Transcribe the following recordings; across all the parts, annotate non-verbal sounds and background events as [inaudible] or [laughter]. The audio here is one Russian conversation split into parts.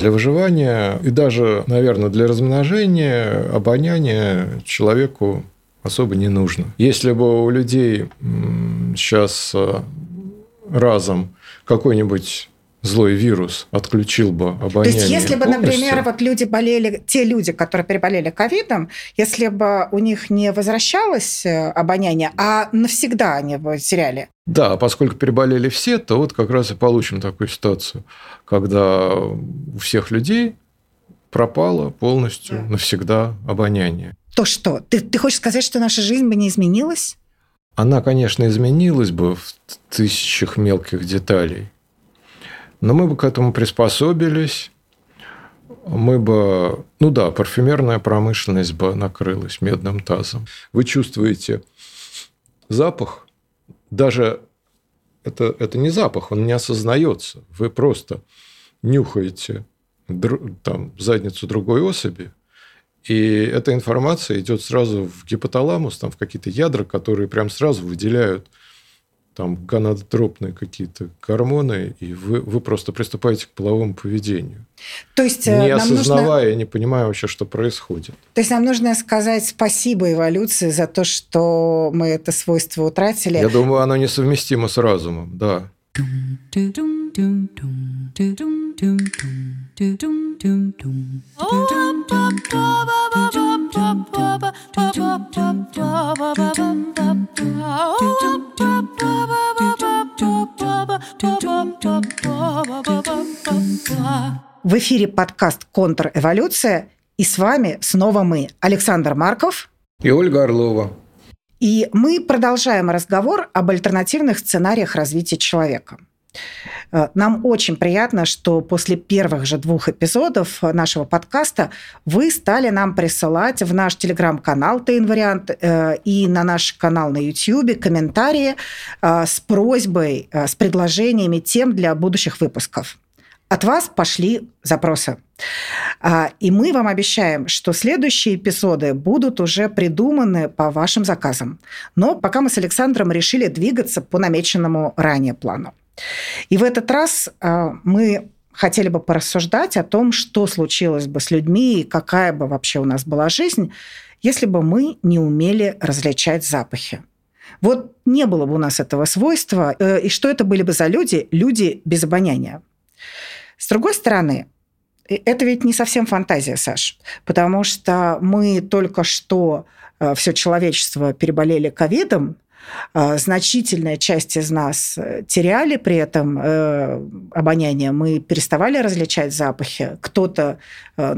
Для выживания и даже, наверное, для размножения обоняние человеку особо не нужно. Если бы у людей сейчас э, разом какой-нибудь злой вирус отключил бы обоняние. То есть, если бы, например, вот люди болели, те люди, которые переболели ковидом, если бы у них не возвращалось э, обоняние, а навсегда они бы теряли. Да, поскольку переболели все, то вот как раз и получим такую ситуацию, когда у всех людей пропало полностью да. навсегда обоняние. То что? Ты, ты хочешь сказать, что наша жизнь бы не изменилась? Она, конечно, изменилась бы в тысячах мелких деталей. Но мы бы к этому приспособились, мы бы, ну да, парфюмерная промышленность бы накрылась медным тазом. Вы чувствуете запах, даже это, это не запах, он не осознается. Вы просто нюхаете там, задницу другой особи, и эта информация идет сразу в гипоталамус, там, в какие-то ядра, которые прям сразу выделяют там гонадотропные какие-то гормоны, и вы, вы просто приступаете к половому поведению. То есть, э, не осознавая, нужно... не понимая вообще, что происходит. То есть нам нужно сказать спасибо эволюции за то, что мы это свойство утратили. Я думаю, оно несовместимо с разумом, да. В эфире подкаст «Контрэволюция», и с вами снова мы, Александр Марков и Ольга Орлова. И мы продолжаем разговор об альтернативных сценариях развития человека. Э, нам очень приятно, что после первых же двух эпизодов нашего подкаста вы стали нам присылать в наш телеграм-канал «Тейн-вариант» э, и на наш канал на YouTube комментарии э, с просьбой, с предложениями тем для будущих выпусков. От вас пошли запросы. И мы вам обещаем, что следующие эпизоды будут уже придуманы по вашим заказам. Но пока мы с Александром решили двигаться по намеченному ранее плану. И в этот раз а, мы хотели бы порассуждать о том, что случилось бы с людьми и какая бы вообще у нас была жизнь, если бы мы не умели различать запахи. Вот не было бы у нас этого свойства, э, и что это были бы за люди? Люди без обоняния. С другой стороны, это ведь не совсем фантазия, Саш, потому что мы только что э, все человечество переболели ковидом, значительная часть из нас э, теряли при этом э, обоняние. Мы переставали различать запахи. Кто-то э,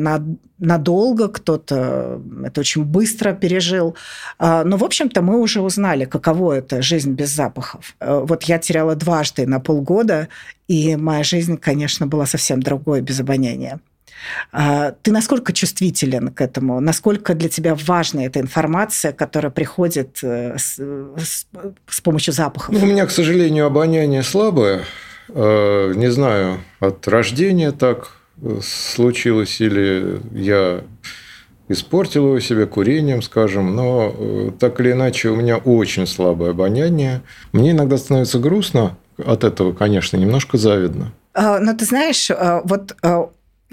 надолго, кто-то это очень быстро пережил. А, но, в общем-то, мы уже узнали, каково это жизнь без запахов. Вот я теряла дважды на полгода, и моя жизнь, конечно, была совсем другой без обоняния. А, ты насколько чувствителен к этому? Насколько для тебя важна эта информация, которая приходит э, с, с, с помощью запахов? Ну, у меня, к сожалению, обоняние слабое. А, не знаю, от рождения так э, случилось или я испортил его себе курением, скажем, но э, так или иначе у меня очень слабое обоняние. Мне иногда становится грустно от этого, конечно, немножко завидно. А, но ты знаешь, вот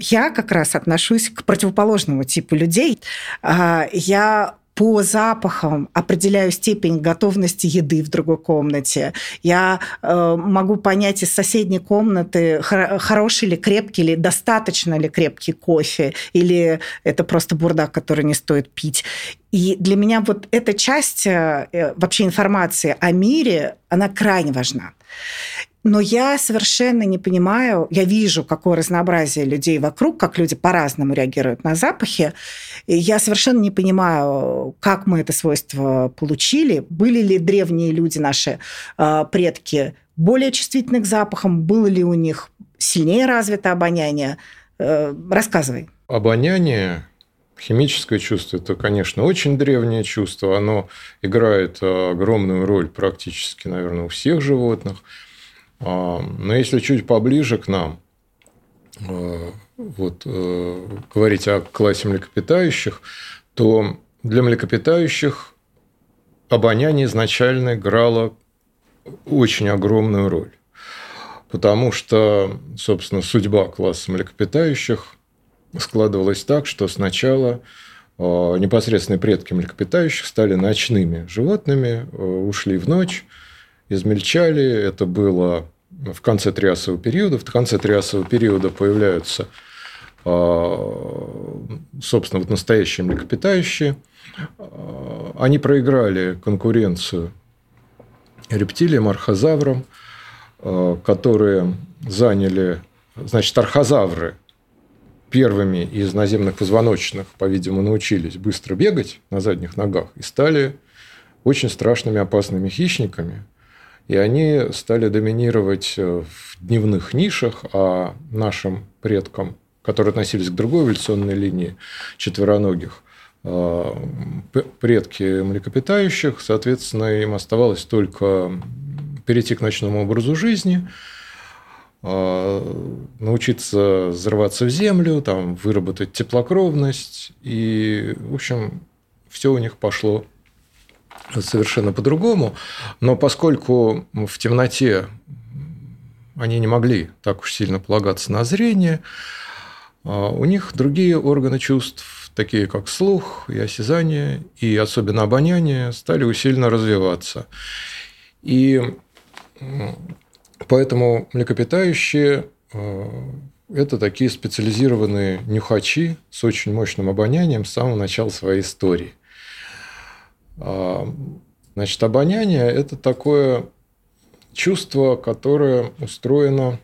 я как раз отношусь к противоположному типу людей. А, я по запахам определяю степень готовности еды в другой комнате. Я э, могу понять из соседней комнаты, хороший ли, крепкий ли, достаточно ли крепкий кофе, или это просто бурдак, который не стоит пить. И для меня вот эта часть э, вообще информации о мире, она крайне важна. Но я совершенно не понимаю, я вижу, какое разнообразие людей вокруг, как люди по-разному реагируют на запахи. И я совершенно не понимаю, как мы это свойство получили. Были ли древние люди, наши э, предки, более чувствительны к запахам? Было ли у них сильнее развито обоняние? Э, рассказывай. Обоняние Химическое чувство – это, конечно, очень древнее чувство. Оно играет огромную роль практически, наверное, у всех животных – но если чуть поближе к нам, а, вот, э, говорить о классе млекопитающих, то для млекопитающих обоняние изначально играло очень огромную роль. потому что, собственно, судьба класса млекопитающих складывалась так, что сначала э, непосредственные предки млекопитающих стали ночными животными, ушли в ночь, измельчали. Это было в конце триасового периода. В конце триасового периода появляются, э, собственно, вот настоящие млекопитающие. Они проиграли конкуренцию рептилиям, архозаврам, которые заняли, значит, архозавры первыми из наземных позвоночных, по-видимому, научились быстро бегать на задних ногах и стали очень страшными опасными хищниками. И они стали доминировать э, в дневных нишах, а нашим предкам, которые относились к другой эволюционной линии четвероногих, э, предки млекопитающих, соответственно, им оставалось только перейти к ночному образу жизни – а, научиться взрываться в землю, там, выработать теплокровность. И, в общем, все у них пошло совершенно по-другому. Но поскольку в темноте они не могли так уж сильно полагаться на зрение, а, у них другие органы чувств, такие как слух и осязание, и особенно обоняние, стали усиленно развиваться. И Поэтому млекопитающие э, – это такие специализированные нюхачи с очень мощным обонянием с самого начала своей истории. А, значит, обоняние – это такое чувство, которое устроено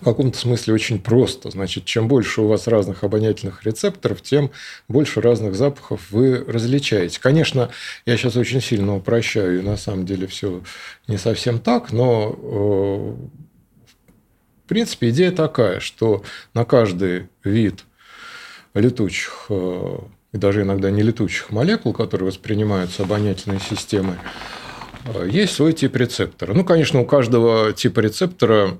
в каком-то смысле очень просто. Значит, чем больше у вас разных обонятельных рецепторов, тем больше разных запахов вы различаете. Конечно, я сейчас очень сильно упрощаю, и на самом деле все не совсем так, но э, в принципе идея такая, что на каждый вид летучих э, и даже иногда не летучих молекул, которые воспринимаются обонятельной системой, э, есть свой тип рецептора. Ну, конечно, у каждого типа рецептора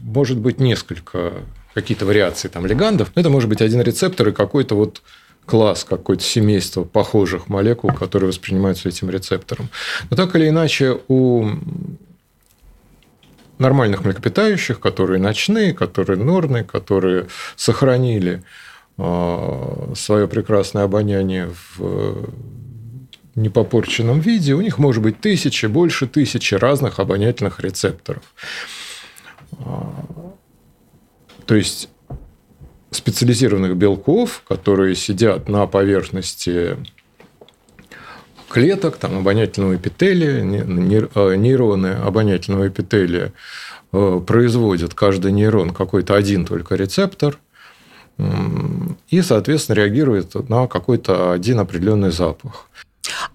может быть несколько какие-то вариации там легандов. Это может быть один рецептор и какой-то вот класс, какое-то семейство похожих молекул, которые воспринимаются этим рецептором. Но так или иначе у нормальных млекопитающих, которые ночные, которые норные, которые сохранили свое прекрасное обоняние в непопорченном виде, у них может быть тысячи, больше тысячи разных обонятельных рецепторов. А, то есть специализированных белков, которые сидят на поверхности клеток, там, обонятельного эпителия, а, нейроны обонятельного эпителия производят каждый нейрон какой-то один только рецептор и, соответственно, реагирует на какой-то один определенный запах.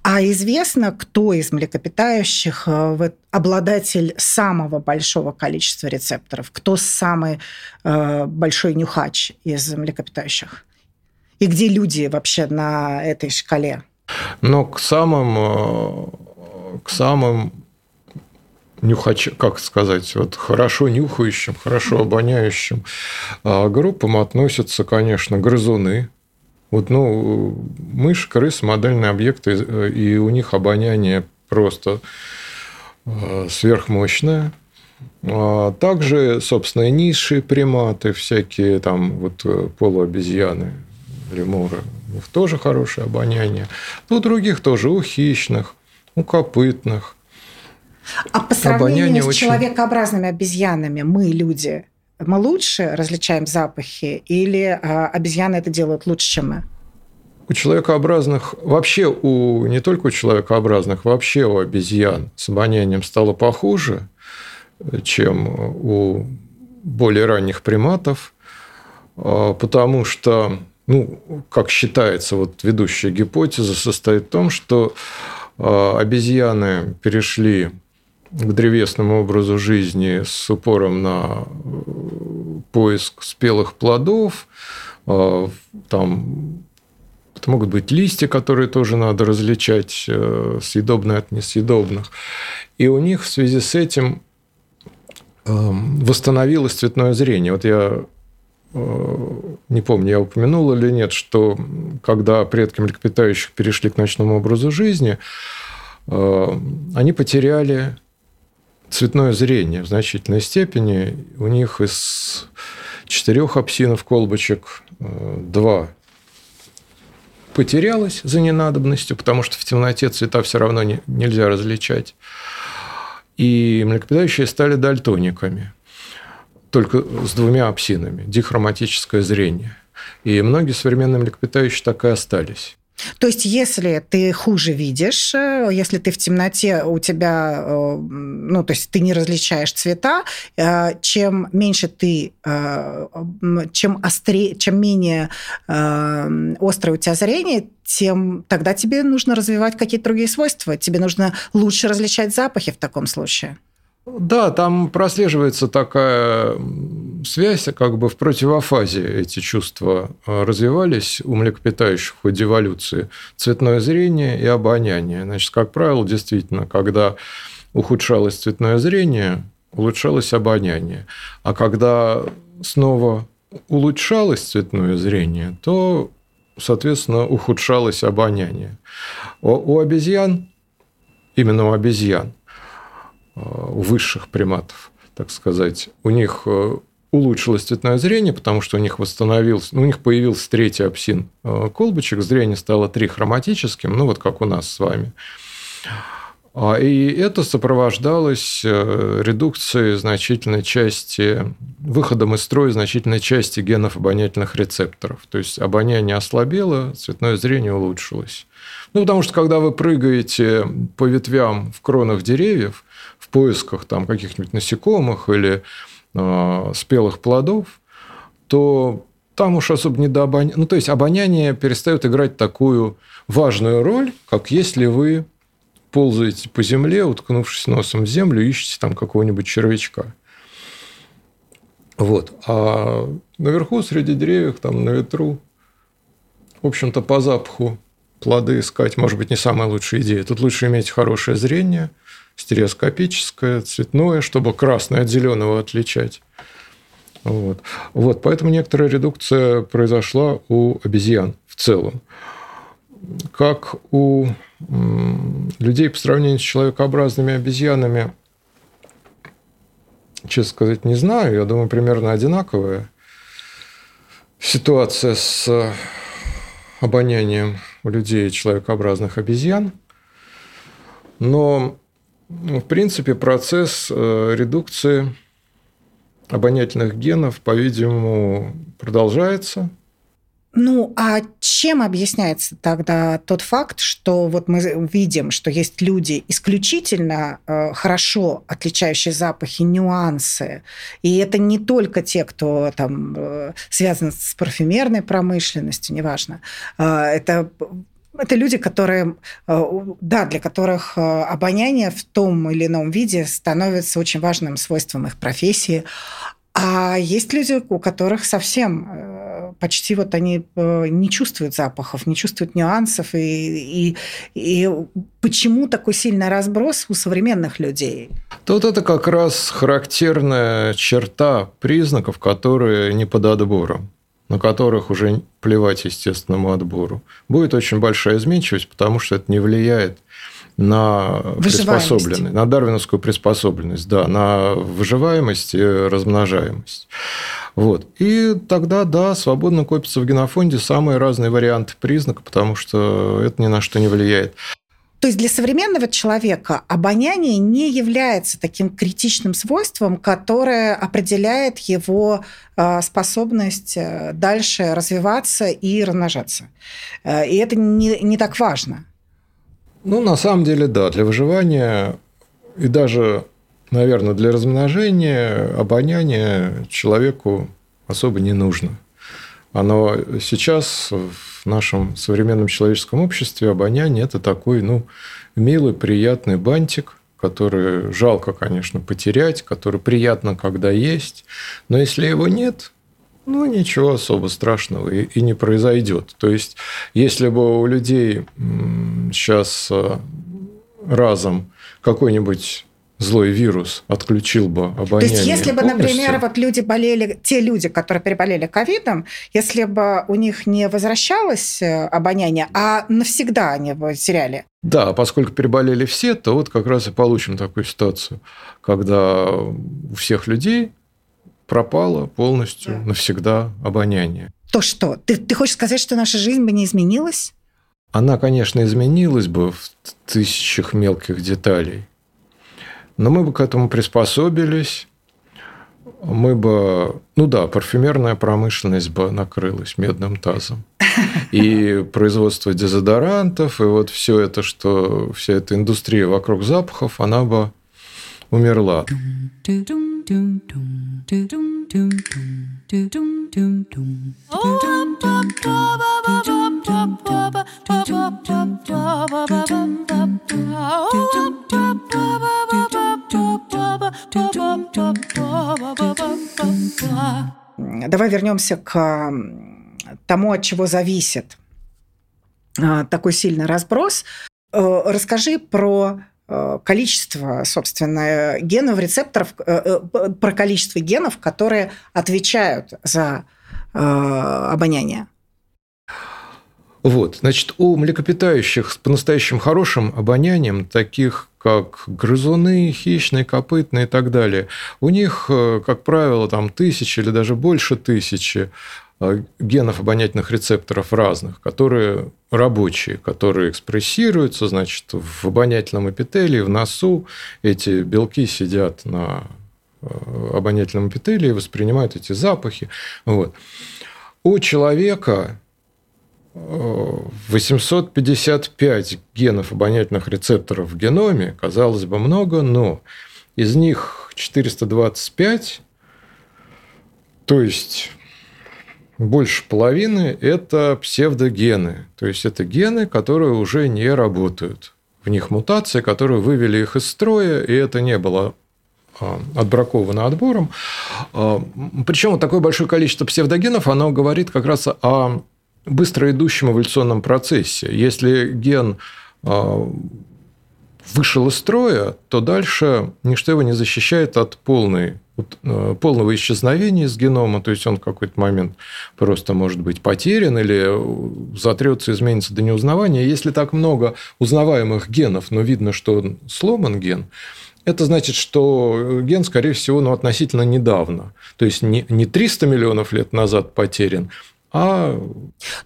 А известно, кто из млекопитающих э, обладатель самого большого количества рецепторов? Кто самый э, большой нюхач из млекопитающих? И где люди вообще на этой шкале? Но к самым, э, к самым нюхач, как сказать, вот хорошо нюхающим, хорошо обоняющим группам относятся, конечно, грызуны, вот, ну, мышь, крыс, модельные объекты, и у них обоняние просто э, сверхмощное. А также, собственно, низшие приматы, всякие там вот э, полуобезьяны, лемуры, у них тоже хорошее обоняние. Ну, у других тоже, у хищных, у копытных. А по сравнению обоняние с очень... человекообразными обезьянами мы, люди, мы лучше различаем запахи или а, обезьяны это делают лучше, чем мы? У человекообразных, вообще у не только у человекообразных, вообще у обезьян с обонянием стало похуже, чем у более ранних приматов, а, потому что, ну, как считается, вот ведущая гипотеза состоит в том, что а, обезьяны перешли к древесному образу жизни с упором на э, поиск спелых плодов, э, там это могут быть листья, которые тоже надо различать, э, съедобные от несъедобных. И у них в связи с этим восстановилось цветное зрение. Вот я не помню, я упомянул или нет, что когда предки млекопитающих перешли к ночному образу жизни, они потеряли цветное зрение в значительной степени. У них из четырех апсинов колбочек э, два потерялось за ненадобностью, потому что в темноте цвета все равно не, нельзя различать. И млекопитающие стали дальтониками, только с двумя апсинами, дихроматическое зрение. И многие современные млекопитающие так и остались. То есть, если ты хуже видишь, э, если ты в темноте, у тебя, э, ну, то есть ты не различаешь цвета, э, чем меньше ты, чем острее, чем менее острое у тебя зрение, тем тогда тебе нужно развивать какие-то другие свойства. Тебе нужно лучше различать запахи в таком случае. Да, там прослеживается такая связь, как бы в противофазе эти чувства э, развивались у млекопитающих в ходе. Цветное зрение и обоняние. Значит, как правило, действительно, когда ухудшалось цветное зрение, улучшалось обоняние. А когда снова улучшалось цветное зрение, то, соответственно, ухудшалось обоняние. У обезьян, именно у обезьян, у э, высших приматов, так сказать, у них э, улучшилось цветное зрение, потому что у них восстановился, ну, у них появился третий апсин э, колбочек, зрение стало трихроматическим, ну, вот как у нас с вами. А, и это сопровождалось редукцией значительной части, выходом из строя значительной части генов обонятельных рецепторов. То есть обоняние ослабело, цветное зрение улучшилось. Ну, потому что когда вы прыгаете по ветвям в кронах деревьев, в поисках там каких-нибудь насекомых или э, спелых плодов, то там уж особо не до обоняния. Ну, то есть обоняние перестает играть такую важную роль, как если вы ползаете по земле, уткнувшись носом в землю, ищете там какого-нибудь червячка. Вот. А наверху, среди деревьев, там на ветру, в общем-то, по запаху плоды искать, может быть, не самая лучшая идея. Тут лучше иметь хорошее зрение – стереоскопическое, цветное, чтобы красное от зеленого отличать. Вот. Вот, поэтому некоторая редукция произошла у обезьян в целом. Как у людей по сравнению с человекообразными обезьянами, честно сказать, не знаю. Я думаю, примерно одинаковая ситуация с обонянием у людей человекообразных обезьян. Но в принципе, процесс э, редукции обонятельных генов, по-видимому, продолжается. Ну, а чем объясняется тогда тот факт, что вот мы видим, что есть люди исключительно э, хорошо отличающие запахи, нюансы, и это не только те, кто там э, связан с парфюмерной промышленностью, неважно, э, это это люди, которые, э, да, для которых э, обоняние в том или ином виде становится очень важным свойством их профессии. А есть люди, у которых совсем э, почти вот они не чувствуют запахов, не чувствуют нюансов. И, и, и почему такой сильный разброс у современных людей? Вот это как раз характерная черта признаков, которые не под отбором на которых уже плевать естественному отбору. Будет очень большая изменчивость, потому что это не влияет на приспособленность, на дарвиновскую приспособленность, да, на выживаемость и размножаемость. Вот. И тогда, да, свободно копятся в генофонде самые разные варианты признака, потому что это ни на что не влияет. То есть для современного человека обоняние не является таким критичным свойством, которое определяет его а, способность э, дальше развиваться и размножаться. Э, и это не, не так важно. Ну, на самом деле, да. Для выживания и даже, наверное, для размножения обоняние человеку особо не нужно. Оно сейчас в нашем современном человеческом обществе обоняние – это такой, ну, милый, приятный бантик, который жалко, конечно, потерять, который приятно, когда есть, но если его нет, ну, ничего особо страшного и, и не произойдет. То есть, если бы у людей сейчас э, разом какой-нибудь злой вирус отключил бы обоняние То есть, если бы, полностью, например, вот люди болели, те люди, которые переболели ковидом, если бы у них не возвращалось э, обоняние, а навсегда они бы теряли. Да, поскольку переболели все, то вот как раз и получим такую ситуацию, когда у всех людей пропало полностью Да. навсегда обоняние. То что? Ты, ты хочешь сказать, что наша жизнь бы не изменилась? Она, конечно, изменилась бы в тысячах мелких деталей, но мы бы к этому приспособились, мы бы, ну да, парфюмерная промышленность бы накрылась медным тазом. И производство дезодорантов, и вот все это, что вся эта индустрия вокруг запахов, она бы умерла. Давай вернемся к тому, от чего зависит а, такой сильный разброс. Э, Расскажи про э, количество, собственно, генов, рецепторов, э, про количество генов, которые отвечают за обоняние. Вот, значит, у млекопитающих с по-настоящему хорошим обонянием, таких как грызуны, хищные, копытные и так далее, у них, э, как правило, там тысячи или даже больше тысячи э, генов обонятельных рецепторов разных, которые рабочие, которые экспрессируются, значит, в обонятельном эпителии, в носу. Эти белки сидят на э, обонятельном эпителии, воспринимают эти запахи. Вот. У человека 855 генов обонятельных рецепторов в геноме, казалось бы, много, но из них 425, то есть больше половины, это псевдогены. То есть это гены, которые уже не работают. В них мутации, которые вывели их из строя, и это не было а, отбраковано отбором. А, Причем вот такое большое количество псевдогенов, оно говорит как раз о быстро идущем эволюционном процессе. Если ген а, вышел из строя, то дальше ничто его не защищает от полной, э, полного исчезновения из генома, то есть он в какой-то момент просто может быть потерян или затрется, изменится до неузнавания. Если так много узнаваемых генов, но видно, что он сломан ген, это значит, что ген, скорее всего, ну, относительно недавно. То есть не 300 миллионов лет назад потерян, а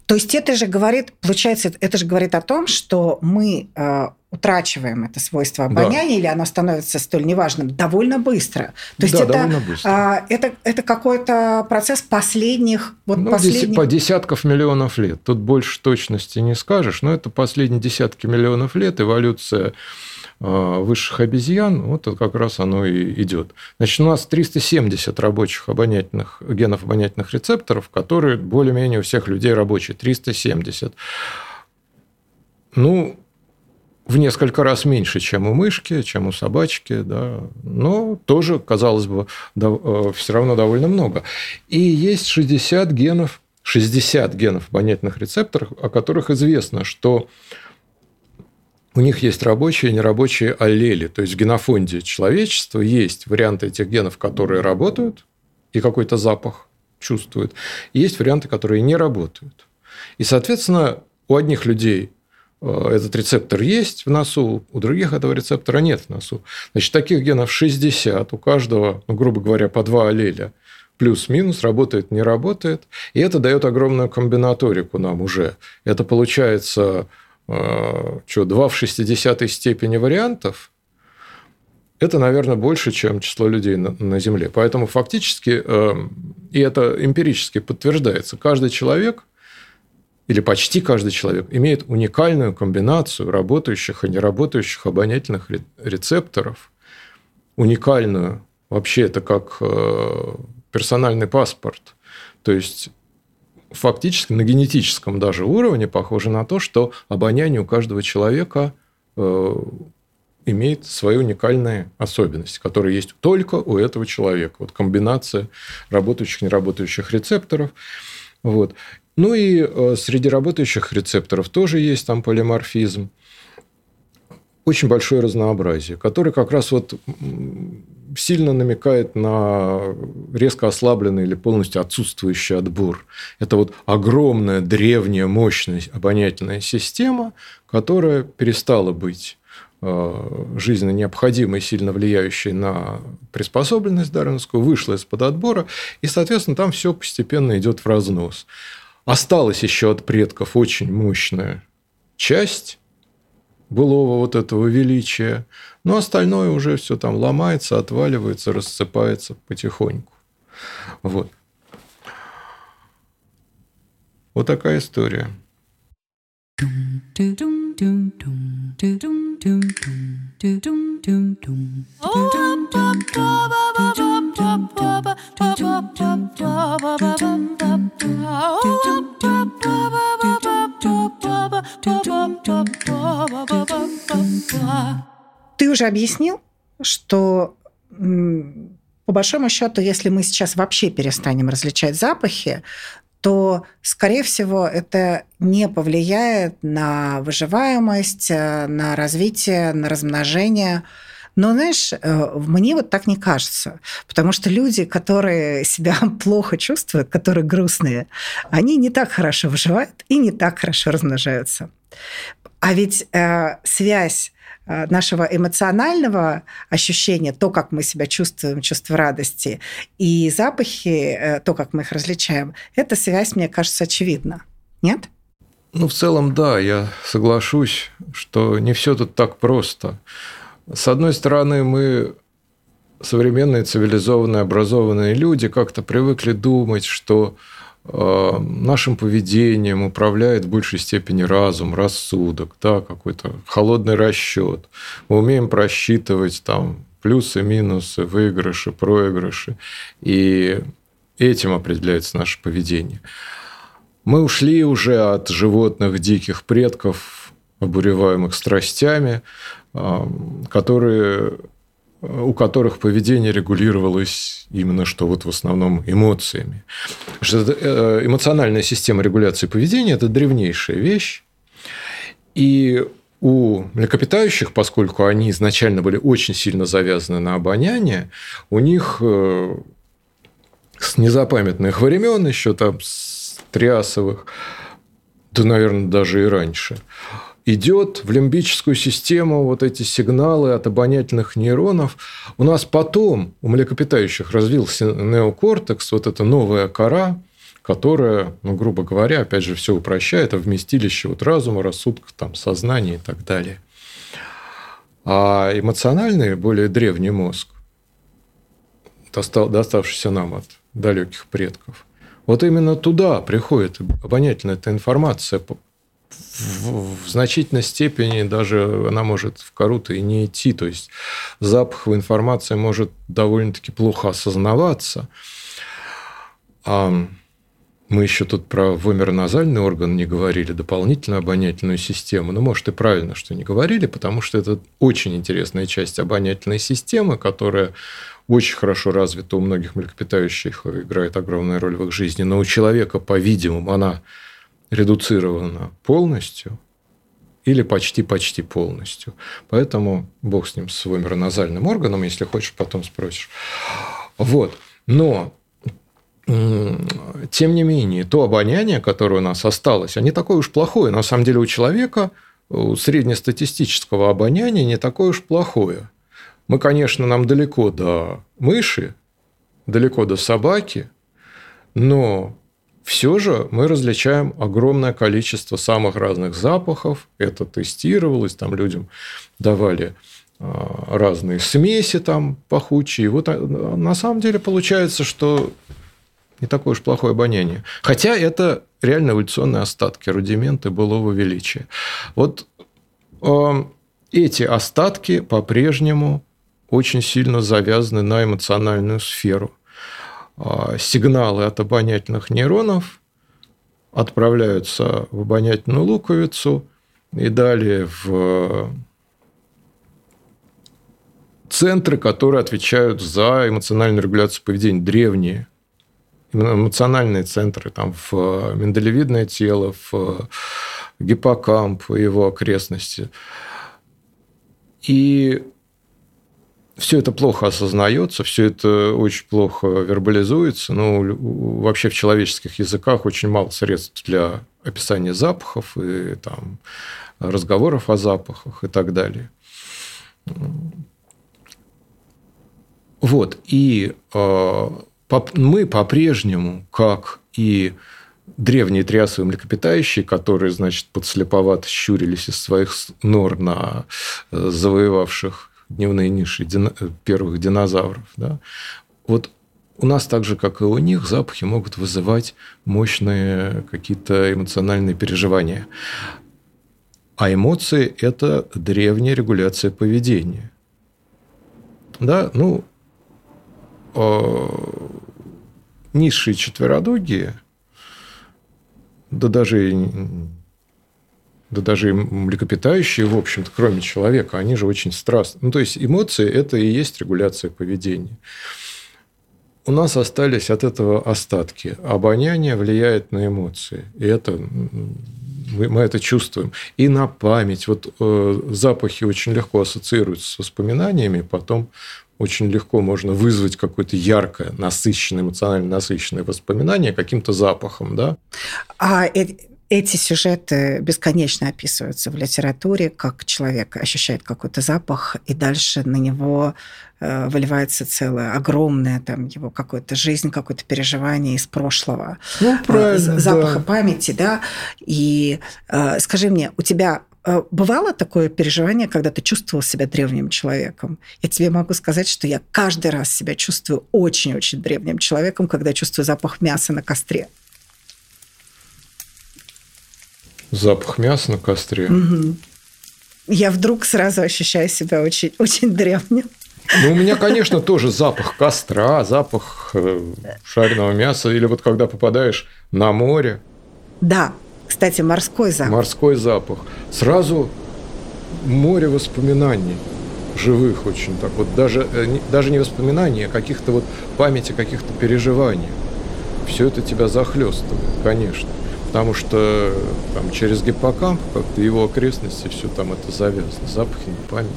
То есть это же говорит, получается, это же говорит о том, что мы э, утрачиваем это свойство Да. обоняния, или оно становится столь неважным довольно быстро. То есть да, это, довольно быстро. а, это, это какой-то процесс последних, вот Ну, последних... по десятков миллионов лет. Тут больше точности не скажешь, но это последние десятки миллионов лет эволюция высших обезьян, вот как раз оно и идет. Значит, у нас 370 рабочих обонятельных, генов обонятельных рецепторов, которые более-менее у всех людей рабочие. 370. Ну, в несколько раз меньше, чем у мышки, чем у собачки, да, но тоже, казалось бы, все равно довольно много. И есть 60 генов, 60 генов обонятельных рецепторов, о которых известно, что у них есть рабочие и нерабочие аллели. То есть в генофонде человечества есть варианты этих генов, которые работают и какой-то запах чувствуют. И есть варианты, которые не работают. И, соответственно, у одних людей э, этот рецептор есть в носу, у других этого рецептора нет в носу. Значит, таких генов 60, у каждого, ну, грубо говоря, по два аллеля плюс-минус, работает, не работает. И это дает огромную комбинаторику нам уже. Это получается что, 2 в 60 степени вариантов, это, наверное, больше, чем число людей на, на Земле. Поэтому фактически, э, и это эмпирически подтверждается, каждый человек или почти каждый человек имеет уникальную комбинацию работающих и неработающих обонятельных ре- рецепторов. Уникальную. Вообще это как э, персональный паспорт. То есть фактически на генетическом даже уровне похоже на то, что обоняние у каждого человека э, имеет свои уникальные особенности, которые есть только у этого человека. Вот комбинация работающих и неработающих рецепторов. Вот. Ну и э, среди работающих рецепторов тоже есть там полиморфизм. очень большое разнообразие, которое как раз вот сильно намекает на резко ослабленный или полностью отсутствующий отбор. Это вот огромная, древняя, мощная обонятельная система, которая перестала быть э, жизненно необходимой, сильно влияющей на приспособленность дарвинскую, вышла из-под отбора, и, соответственно, там все постепенно идет в разнос. Осталась еще от предков очень мощная часть былого вот этого величия, но остальное уже все там ломается, отваливается, рассыпается потихоньку. Вот. Вот такая история. Ты уже объяснил, что по большому счету, если мы сейчас вообще перестанем различать запахи, то, скорее всего, это не повлияет на выживаемость, э, на развитие, на размножение. Но, знаешь, э, мне вот так не кажется. Потому что люди, которые себя [laughs] плохо чувствуют, которые грустные, они не так хорошо выживают и не так хорошо размножаются. А ведь э, связь нашего эмоционального ощущения, то, как мы себя чувствуем, чувство радости, и запахи, э, то, как мы их различаем, эта связь, мне кажется, очевидна. Нет? Ну, в целом, да, я соглашусь, что не все тут так просто. С одной стороны, мы современные цивилизованные, образованные люди как-то привыкли думать, что Э, нашим поведением управляет в большей степени разум, рассудок, да, какой-то холодный расчет. Мы умеем просчитывать там плюсы, минусы, выигрыши, проигрыши. И этим определяется наше поведение. Мы ушли уже от животных диких предков, обуреваемых страстями, э, которые у которых поведение регулировалось именно что вот в основном эмоциями. Э, эмоциональная система регуляции поведения – это древнейшая вещь. И у млекопитающих, поскольку они изначально были очень сильно завязаны на обоняние, у них э, с незапамятных времен, еще там с триасовых, да, наверное, даже и раньше, идет в лимбическую систему вот эти сигналы от обонятельных нейронов. У нас потом у млекопитающих развился неокортекс, вот эта новая кора, которая, ну, грубо говоря, опять же, все упрощает, а вместилище вот разума, рассудка, там, сознания и так далее. А эмоциональный, более древний мозг, доставшийся нам от далеких предков, вот именно туда приходит обонятельная эта информация в, в значительной степени даже она может в кору-то и не идти. То есть запаховая информация может довольно-таки плохо осознаваться. А мы еще тут про вомероназальный орган не говорили, дополнительную обонятельную систему. Ну, может, и правильно, что не говорили, потому что это очень интересная часть обонятельной системы, которая очень хорошо развита у многих млекопитающих, играет огромную роль в их жизни. Но у человека, по-видимому, она редуцировано полностью или почти-почти полностью. Поэтому бог с ним, с вомероназальным органом, если хочешь, потом спросишь. Вот. Но тем не менее, то обоняние, которое у нас осталось, а не такое уж плохое. На самом деле у человека, у среднестатистического обоняния не такое уж плохое. Мы, конечно, нам далеко до мыши, далеко до собаки, но все же мы различаем огромное количество самых разных запахов. Это тестировалось, там людям давали а, разные смеси там пахучие. Вот а, на самом деле получается, что не такое уж плохое обоняние. Хотя это реально эволюционные остатки, рудименты былого величия. Вот э, эти остатки по-прежнему очень сильно завязаны на эмоциональную сферу. А, сигналы от обонятельных нейронов отправляются в обонятельную луковицу и далее в центры, которые отвечают за эмоциональную регуляцию поведения, древние эмоциональные центры, там в миндалевидное тело, в гиппокамп и его окрестности. И все это плохо осознается, все это очень плохо вербализуется. Ну, вообще в человеческих языках очень мало средств для описания запахов и там, разговоров о запахах и так далее. Вот. И э, мы по-прежнему, как и древние триасовые млекопитающие, которые, значит, подслеповато щурились из своих нор на э, завоевавших дневные ниши дина... первых динозавров. Да? Вот у нас так же, как и у них, запахи могут вызывать мощные какие-то эмоциональные переживания. А эмоции – это древняя регуляция поведения. Да, ну, э, низшие четвероногие, да даже да даже млекопитающие, в общем-то, кроме человека, они же очень страстны. Ну, то есть эмоции – это и есть регуляция поведения. У нас остались от этого остатки. Обоняние влияет на эмоции. И это мы, мы это чувствуем. И на память. Вот э, запахи очень легко ассоциируются с воспоминаниями, потом очень легко можно вызвать какое-то яркое, насыщенное, эмоционально насыщенное воспоминание каким-то запахом. Да? А эти сюжеты бесконечно описываются в литературе, как человек ощущает какой-то запах, и дальше на него э, выливается целая огромная там его какая-то жизнь, какое-то переживание из прошлого. Ну, э, Запаха да. памяти, да. И э, скажи мне, у тебя бывало такое переживание, когда ты чувствовал себя древним человеком? Я тебе могу сказать, что я каждый раз себя чувствую очень-очень древним человеком, когда чувствую запах мяса на костре. Запах мяса на костре. Угу. Я вдруг сразу ощущаю себя очень, [laughs] очень древним. Ну, у меня, конечно, тоже запах костра, запах э, жареного мяса. Или вот когда попадаешь на море. Да, кстати, морской запах. Морской запах. Сразу море воспоминаний живых очень так вот даже э, даже не воспоминаний а каких-то вот памяти каких-то переживаний все это тебя захлестывает конечно потому что там, через гиппокамп, как-то его окрестности, все там это завязано, запахи, память.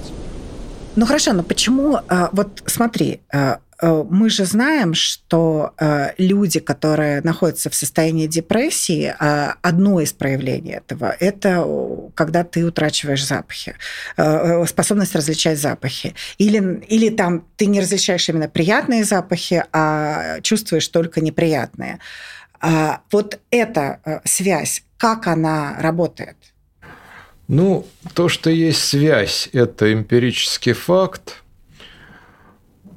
Ну хорошо, но почему, а, вот смотри, а, а, мы же знаем, что люди, которые находятся в состоянии депрессии, одно из проявлений этого – это когда ты утрачиваешь запахи, способность различать запахи. Или, или там ты не различаешь именно приятные запахи, а чувствуешь только неприятные. А вот эта э, связь, как она работает? Ну, то, что есть связь, это эмпирический факт.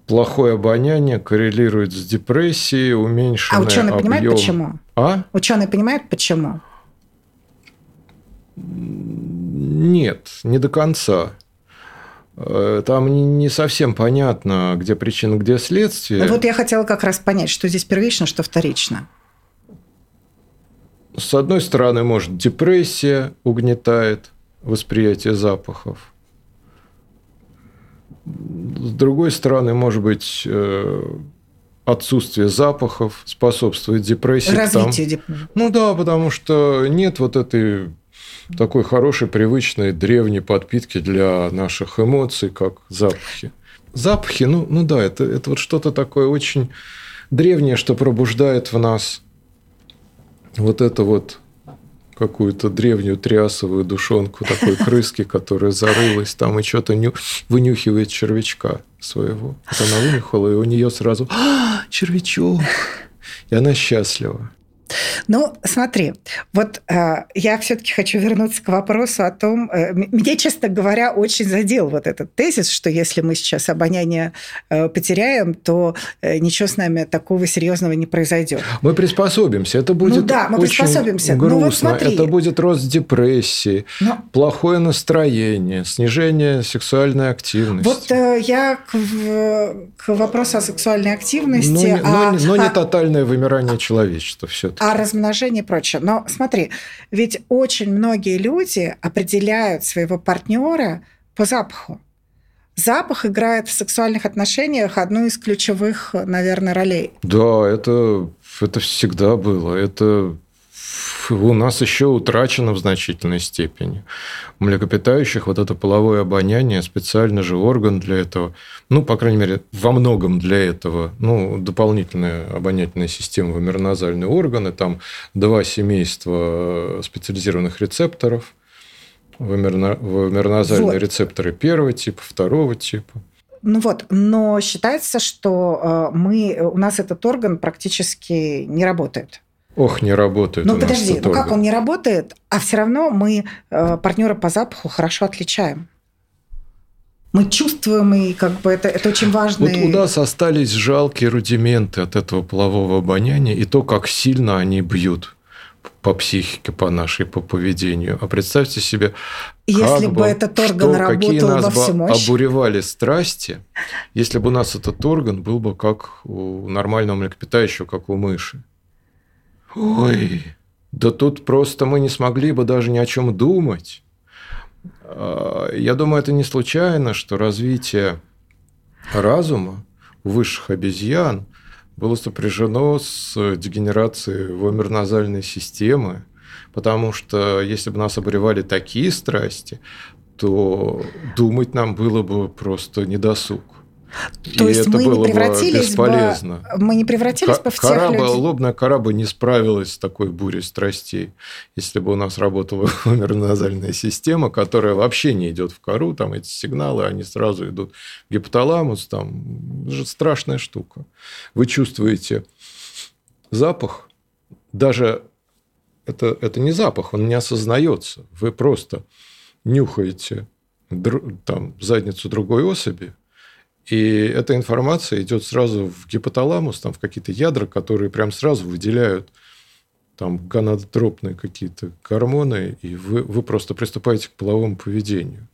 Плохое обоняние коррелирует с депрессией, уменьшенный А ученые объем... понимают, почему? А? Ученые понимают, почему? Нет, не до конца. Э, там не совсем понятно, где причина, где следствие. Ну, вот я хотела как раз понять, что здесь первично, что вторично. С одной стороны, может, депрессия угнетает восприятие запахов. С другой стороны, может быть, э, отсутствие запахов способствует депрессии. Развитию депрессии. Ну да, потому что нет вот этой такой хорошей, привычной, древней подпитки для наших эмоций, как запахи. Запахи, ну, ну да, это, это вот что-то такое очень древнее, что пробуждает в нас вот это вот какую-то древнюю триасовую душонку такой крыски, которая зарылась там и что-то ню... вынюхивает червячка своего. Вот она вынюхала, и у нее сразу а, червячок. И она счастлива. Ну, смотри, вот э, я все-таки хочу вернуться к вопросу о том, э, мне, честно говоря, очень задел вот этот тезис, что если мы сейчас обоняние э, потеряем, то э, ничего с нами такого серьезного не произойдет. Мы приспособимся, это будет ну, да, мы очень приспособимся. грустно, ну, вот смотри. это будет рост депрессии, Но... плохое настроение, снижение сексуальной активности. Вот э, я к, к вопросу о сексуальной активности, но, а, но, но не а, тотальное вымирание человечества все-таки а размножение и прочее. Но смотри, ведь очень многие люди определяют своего партнера по запаху. Запах играет в сексуальных отношениях одну из ключевых, наверное, ролей. Да, это, это всегда было. Это у нас еще утрачено в значительной степени. У млекопитающих вот это половое обоняние, специальный же орган для этого, ну, по крайней мере, во многом для этого, ну, дополнительная обонятельная система, вомерназальные органы, там два семейства специализированных рецепторов, вомерназальные вот. рецепторы первого типа, второго типа. Ну вот, но считается, что э, мы, у нас этот орган практически не работает. Ох, не работает. Ну подожди, ну как он не работает, а все равно мы э, партнера по запаху хорошо отличаем. Мы чувствуем, и как бы это, это очень важно. Вот у нас остались жалкие рудименты от этого полового обоняния и то, как сильно они бьют по психике, по нашей, по поведению. А представьте себе, если бы, бы этот орган что, работал какие нас во всю мощь. обуревали страсти, если бы у нас этот орган был бы как у нормального млекопитающего, как у мыши. Ой, да тут просто мы не смогли бы даже ни о чем думать. А, я думаю, это не случайно, что развитие разума у высших обезьян было сопряжено с дегенерацией вомерназальной системы, потому что если бы нас обуревали такие страсти, то думать нам было бы просто недосуг. То и есть мы не превратились бесполезно. бы, мы не превратились бы в тех кора людей... Лобная кора бы не справилась с такой бурей страстей, если бы у нас работала [laughs] нервно система, которая вообще не идет в кору, там эти сигналы, они сразу идут в гипоталамус, там это же страшная штука. Вы чувствуете запах, даже это, это не запах, он не осознается. Вы просто нюхаете там, задницу другой особи, и эта информация идет сразу в гипоталамус, там в какие-то ядра, которые прям сразу выделяют там гонадотропные какие-то гормоны, и вы, вы просто приступаете к половому поведению.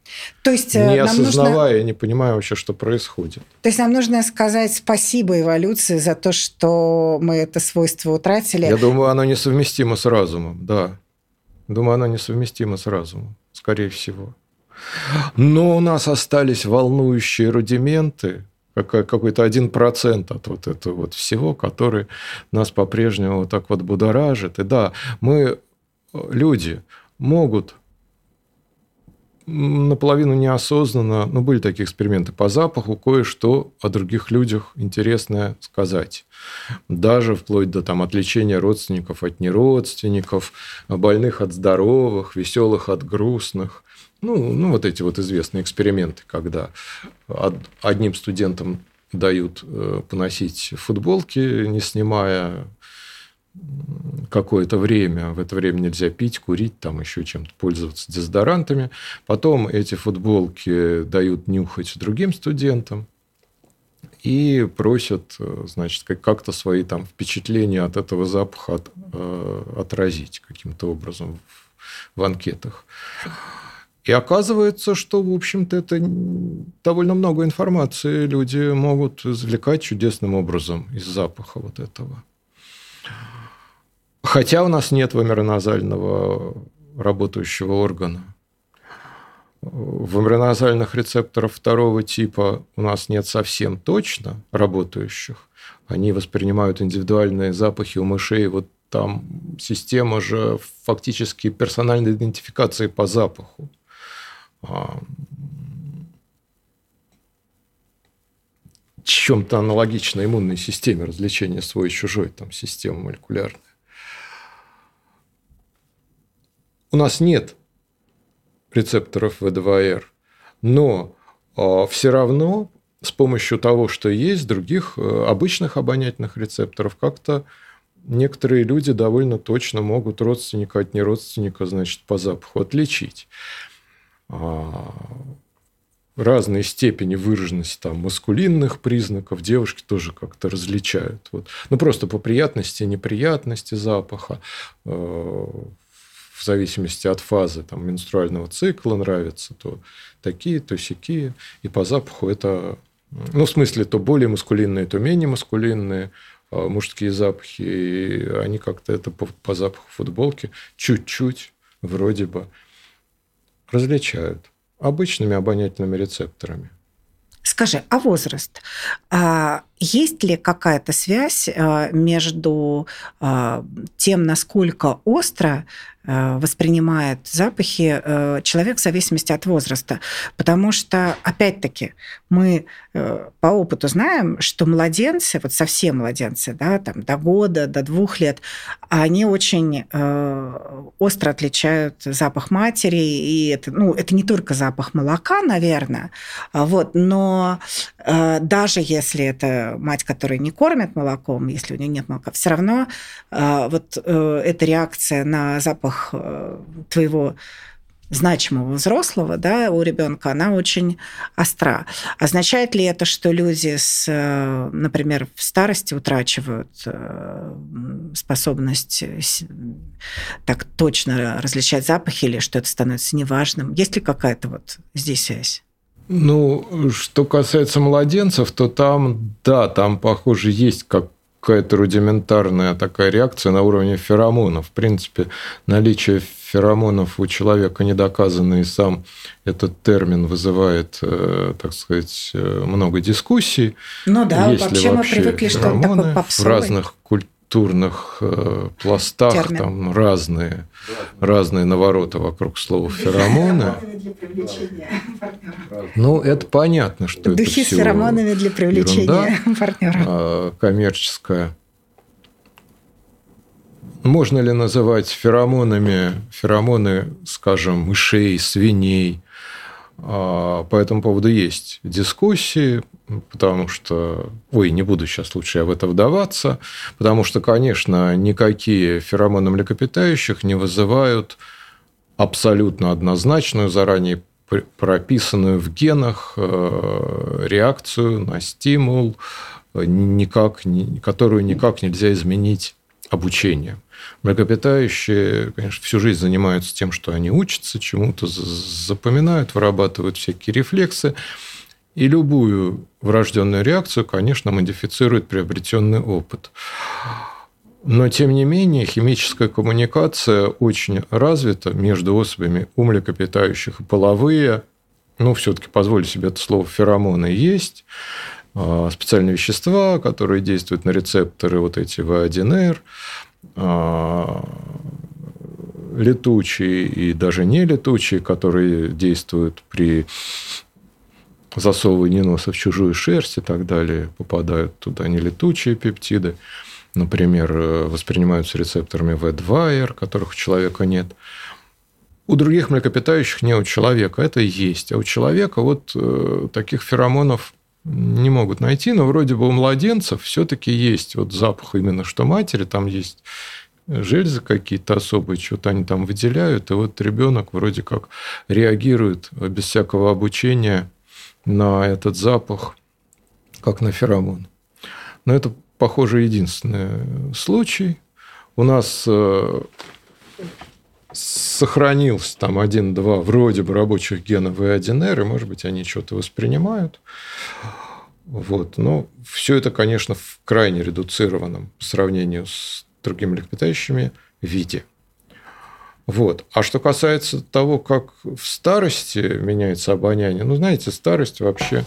То есть, э, не осознавая, нужно... не понимая вообще, что происходит. То есть нам нужно сказать спасибо эволюции за то, что мы это свойство утратили. Я думаю, оно несовместимо с разумом, да. Думаю, оно несовместимо с разумом, скорее всего. Но у нас остались волнующие рудименты, какой-то один процент от вот этого вот всего, который нас по-прежнему вот так вот будоражит. И да, мы, люди, могут наполовину неосознанно, ну, были такие эксперименты по запаху, кое-что о других людях интересное сказать. Даже вплоть до там, отличения родственников от неродственников, больных от здоровых, веселых от грустных. Ну, ну, вот эти вот известные эксперименты, когда одним студентам дают э, поносить футболки, не снимая какое-то время. В это время нельзя пить, курить, там еще чем-то пользоваться дезодорантами. Потом эти футболки дают нюхать другим студентам и просят, э, значит, как-то свои там впечатления от этого запаха от, э, отразить каким-то образом в, в анкетах. И оказывается, что, в общем-то, это довольно много информации люди могут извлекать чудесным образом из запаха вот этого. Хотя у нас нет вомероназального работающего органа. Вомероназальных рецепторов второго типа у нас нет совсем точно работающих. Они воспринимают индивидуальные запахи у мышей. Вот там система же фактически персональной идентификации по запаху. А, чем-то аналогично иммунной системе развлечения свой-чужой, там система молекулярная. У нас нет рецепторов В2Р, но а, все равно с помощью того, что есть, других э, обычных обонятельных рецепторов, как-то некоторые люди довольно точно могут родственника от неродственника, значит, по запаху отличить. А, разные степени выраженности там, маскулинных признаков девушки тоже как-то различают. Вот. Ну, просто по приятности и неприятности запаха, э, в зависимости от фазы там, менструального цикла нравятся, то такие, то сякие. И по запаху это, ну, в смысле, то более маскулинные, то менее маскулинные а мужские запахи, и они как-то это по, по запаху футболки чуть-чуть вроде бы различают обычными обонятельными рецепторами. Скажи, а возраст? А есть ли какая-то связь э, между э, тем, насколько остро воспринимает запахи э, человек в зависимости от возраста. Потому что, опять-таки, мы э, по опыту знаем, что младенцы, вот совсем младенцы, да, там, до года, до двух лет, они очень остро отличают запах матери, и это, ну, это не только запах молока, наверное, вот, но даже если это мать, которая не кормит молоком, если у нее нет молока, все равно вот эта реакция на запах запах э, твоего значимого взрослого, да, у ребенка, она очень остра. Означает ли это, что люди, с, э, например, в старости утрачивают э, способность так точно различать запахи, или что это становится неважным? Есть ли какая-то вот здесь связь? Ну, что касается младенцев, то там, да, там, похоже, есть как какая-то рудиментарная такая реакция на уровне феромонов. В принципе, наличие феромонов у человека не доказано, и сам этот термин вызывает, э, так сказать, э, много дискуссий. Ну да, Есть вообще, вообще мы привыкли, что он такой попсовый. В разных культурах культурных э, пластах Термин. там разные, разные навороты вокруг слова феромоны. Ну, это понятно, что Духи это с феромонами для привлечения партнера. А, коммерческая. Можно ли называть феромонами феромоны, скажем, мышей, свиней, по этому поводу есть дискуссии, потому что, ой, не буду сейчас лучше я в это вдаваться, потому что, конечно, никакие феромоны млекопитающих не вызывают абсолютно однозначную, заранее прописанную в генах э, реакцию на стимул, никак, которую никак нельзя изменить обучением. Млекопитающие, конечно, всю жизнь занимаются тем, что они учатся чему-то, запоминают, вырабатывают всякие рефлексы. И любую врожденную реакцию, конечно, модифицирует приобретенный опыт. Но, тем не менее, химическая коммуникация очень развита между особями у млекопитающих половые. Ну, все-таки позволю себе это слово феромоны есть а, специальные вещества, которые действуют на рецепторы вот эти В1Р, а, летучие и даже не летучие, которые действуют при засовывании носа в чужую шерсть и так далее, попадают туда нелетучие пептиды, например, воспринимаются рецепторами V2R, которых у человека нет. У других млекопитающих не у человека, это есть. А у человека вот э, таких феромонов не могут найти, но вроде бы у младенцев все-таки есть вот запах именно что матери, там есть железы какие-то особые, что-то они там выделяют, и вот ребенок вроде как реагирует без всякого обучения на этот запах, как на феромон. Но это, похоже, единственный случай. У нас э, сохранился там один-два вроде бы рабочих генов И1Р, и, может быть, они что-то воспринимают. Вот. Но все это, конечно, в крайне редуцированном по сравнению с другими млекопитающими виде. Вот. А что касается того, как в старости меняется обоняние, ну, знаете, старость вообще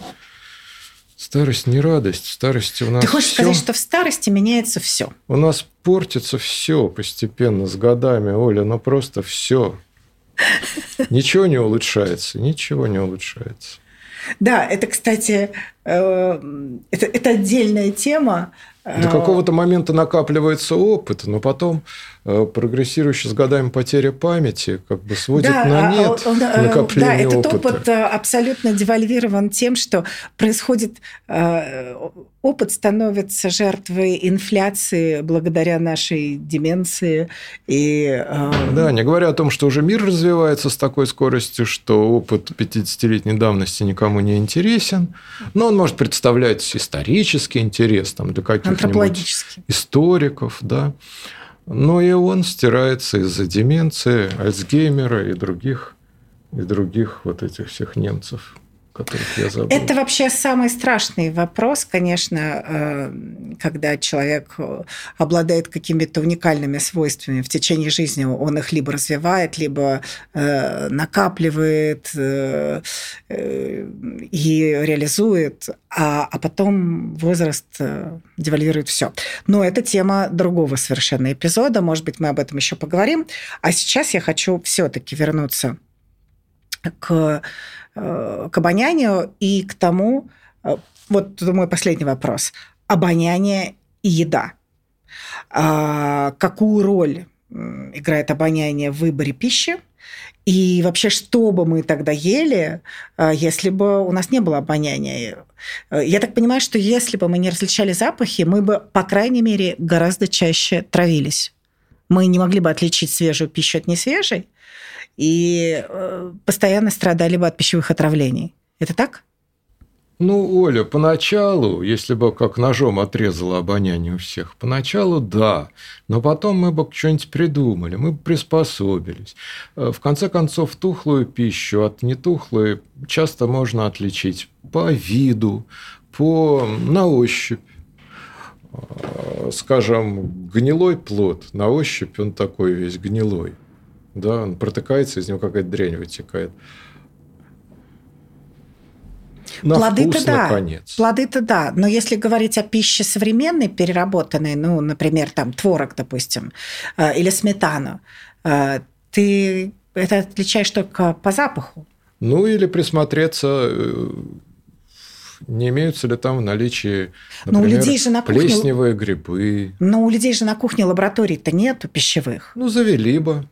Старость не радость. В старости у нас Ты хочешь всё... сказать, что в старости меняется все? У нас портится все постепенно с годами, Оля, ну просто все. [laughs] Ничего не улучшается, ничего не улучшается. Да, это, кстати, э, это, это отдельная тема. До какого-то момента накапливается опыт, но потом э, прогрессирующая с годами потеря памяти как бы сводит да, на а, нет он, а, накопление да, этот опыта. опыт э, абсолютно девальвирован тем, что происходит э, опыт становится жертвой инфляции благодаря нашей деменции и да, не говоря о том, что уже мир развивается с такой скоростью, что опыт 50-летней давности никому не интересен, но он может представлять исторический интерес там для каких каких-нибудь историков, да. Но и он стирается из-за деменции, Альцгеймера и других, и других вот этих всех немцев. Которых я забыл. Это вообще самый страшный вопрос, конечно, э, когда человек обладает какими-то уникальными свойствами в течение жизни, он их либо развивает, либо э, накапливает э, и реализует, а, а потом возраст девальвирует все. Но это тема другого совершенно эпизода, может быть, мы об этом еще поговорим. А сейчас я хочу все-таки вернуться к к обонянию и к тому, э, вот мой последний вопрос, обоняние и еда. А, какую роль играет обоняние в выборе пищи? И вообще, что бы мы тогда ели, э, если бы у нас не было обоняния? Я так понимаю, что если бы мы не различали запахи, мы бы, по крайней мере, гораздо чаще травились. Мы не могли бы отличить свежую пищу от несвежей, и э, постоянно страдали бы от пищевых отравлений. Это так? Ну, Оля, поначалу, если бы как ножом отрезало обоняние у всех, поначалу да, но потом мы бы что-нибудь придумали, мы бы приспособились. Э, в конце концов, тухлую пищу от нетухлой часто можно отличить по виду, по на ощупь. Э, скажем, гнилой плод, на ощупь он такой весь гнилой да, он протыкается, из него какая-то дрянь вытекает. На Плоды-то да. Наконец. Плоды-то да. Но если говорить о пище современной, переработанной, ну, например, там творог, допустим, э, или сметану, э, ты это отличаешь только по запаху. Ну, или присмотреться, не имеются ли там в наличии, например, но у людей же на кухне... плесневые грибы. Но у людей же на кухне лабораторий-то нету пищевых. Ну, завели бы.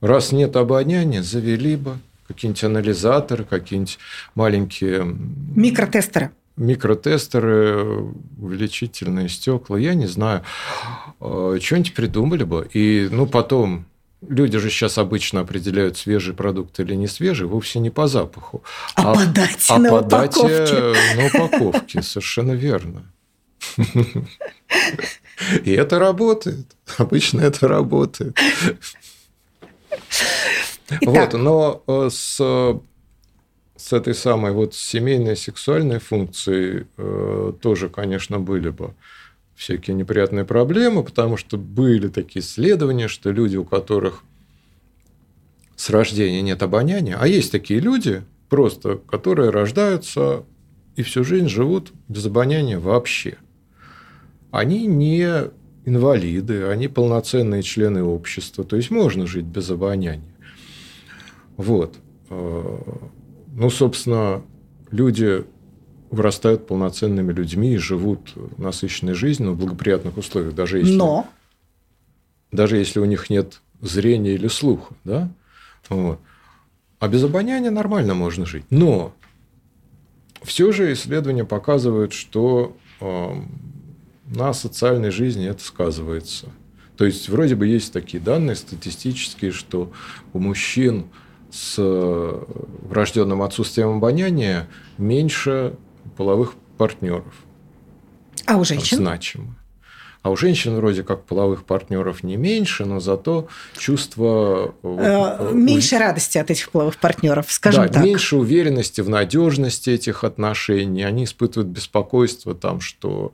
Раз нет обоняния, завели бы какие-нибудь анализаторы, какие-нибудь маленькие... Микротестеры. Микротестеры, увеличительные стекла, я не знаю. А, что-нибудь придумали бы. И ну, потом Люди же сейчас обычно определяют, свежий продукт или не свежий, вовсе не по запаху. А, а по дате а на по упаковке. дате на упаковке. Совершенно верно. И это работает. Обычно это работает. Вот, но э, с, с этой самой вот семейной сексуальной функцией э, тоже, конечно, были бы всякие неприятные проблемы, потому что были такие исследования, что люди, у которых с рождения нет обоняния, а есть такие люди, просто, которые рождаются и всю жизнь живут без обоняния вообще. Они не инвалиды, они полноценные члены общества, то есть можно жить без обоняния. Вот. Э, ну, собственно, люди вырастают полноценными людьми и живут насыщенной жизнью в благоприятных условиях, даже если, Но... даже если у них нет зрения или слуха. Да? Вот. А без обоняния нормально можно жить. Но все же исследования показывают, что эм, на социальной жизни это сказывается. То есть, вроде бы есть такие данные статистические, что у мужчин с врожденным отсутствием обоняния меньше половых партнеров. А у женщин? Значимо. А у женщин вроде как половых партнеров не меньше, но зато чувство... Э, меньше у... радости от этих половых партнеров, скажем да, так. меньше уверенности в надежности этих отношений. Они испытывают беспокойство, там, что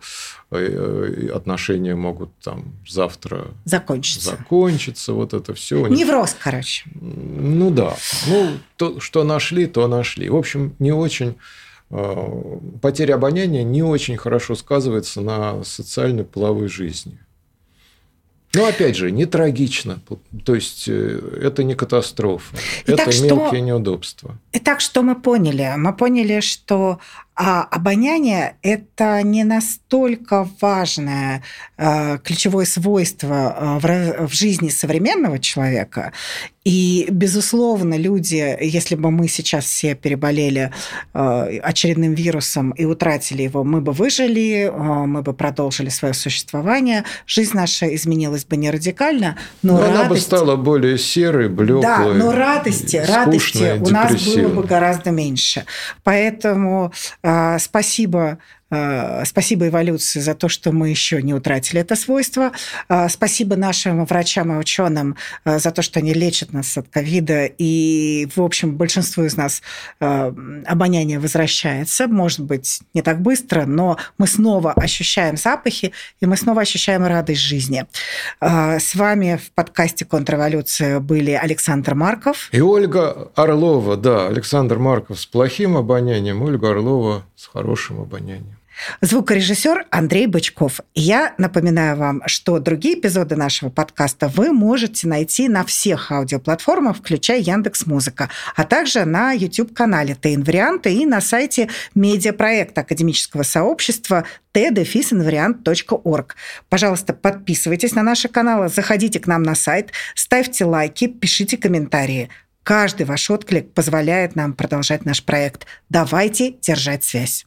э, э, отношения могут там завтра закончиться. закончиться. Вот это все. Невроз, короче. Ну да. Ну, то, что нашли, то нашли. В общем, не очень Э, потеря обоняния не очень хорошо сказывается на социальной половой жизни. Но опять же, не трагично. То есть э, это не катастрофа. Итак, это мелкие что... неудобства. Итак, что мы поняли? Мы поняли, что а обоняние – это не настолько важное э, ключевое свойство э, в, в жизни современного человека. И, безусловно, люди, если бы мы сейчас все переболели э, очередным вирусом и утратили его, мы бы выжили, э, мы бы продолжили свое существование, жизнь наша изменилась бы не радикально, но, но радость... она бы стала более серой, блеклой. Да, но радости, радости у нас было бы гораздо меньше. Поэтому спасибо Э, спасибо эволюции за то, что мы еще не утратили это свойство. Э, спасибо нашим врачам и ученым э, за то, что они лечат нас от ковида. И, в общем, большинству из нас обоняние возвращается. Может быть, не так быстро, но мы снова ощущаем запахи, и мы снова ощущаем радость жизни. С вами в подкасте «Контрреволюция» были Александр Марков. И Ольга Орлова, да. Александр Марков с плохим обонянием, Ольга Орлова с хорошим обонянием. Звукорежиссер Андрей Бычков. Я напоминаю вам, что другие эпизоды нашего подкаста вы можете найти на всех аудиоплатформах, включая Яндекс Музыка, а также на YouTube-канале ТНВарианты и на сайте медиапроекта академического сообщества tdefisinvariant.org. Пожалуйста, подписывайтесь на наши каналы, заходите к нам на сайт, ставьте лайки, пишите комментарии. Каждый ваш отклик позволяет нам продолжать наш проект. Давайте держать связь.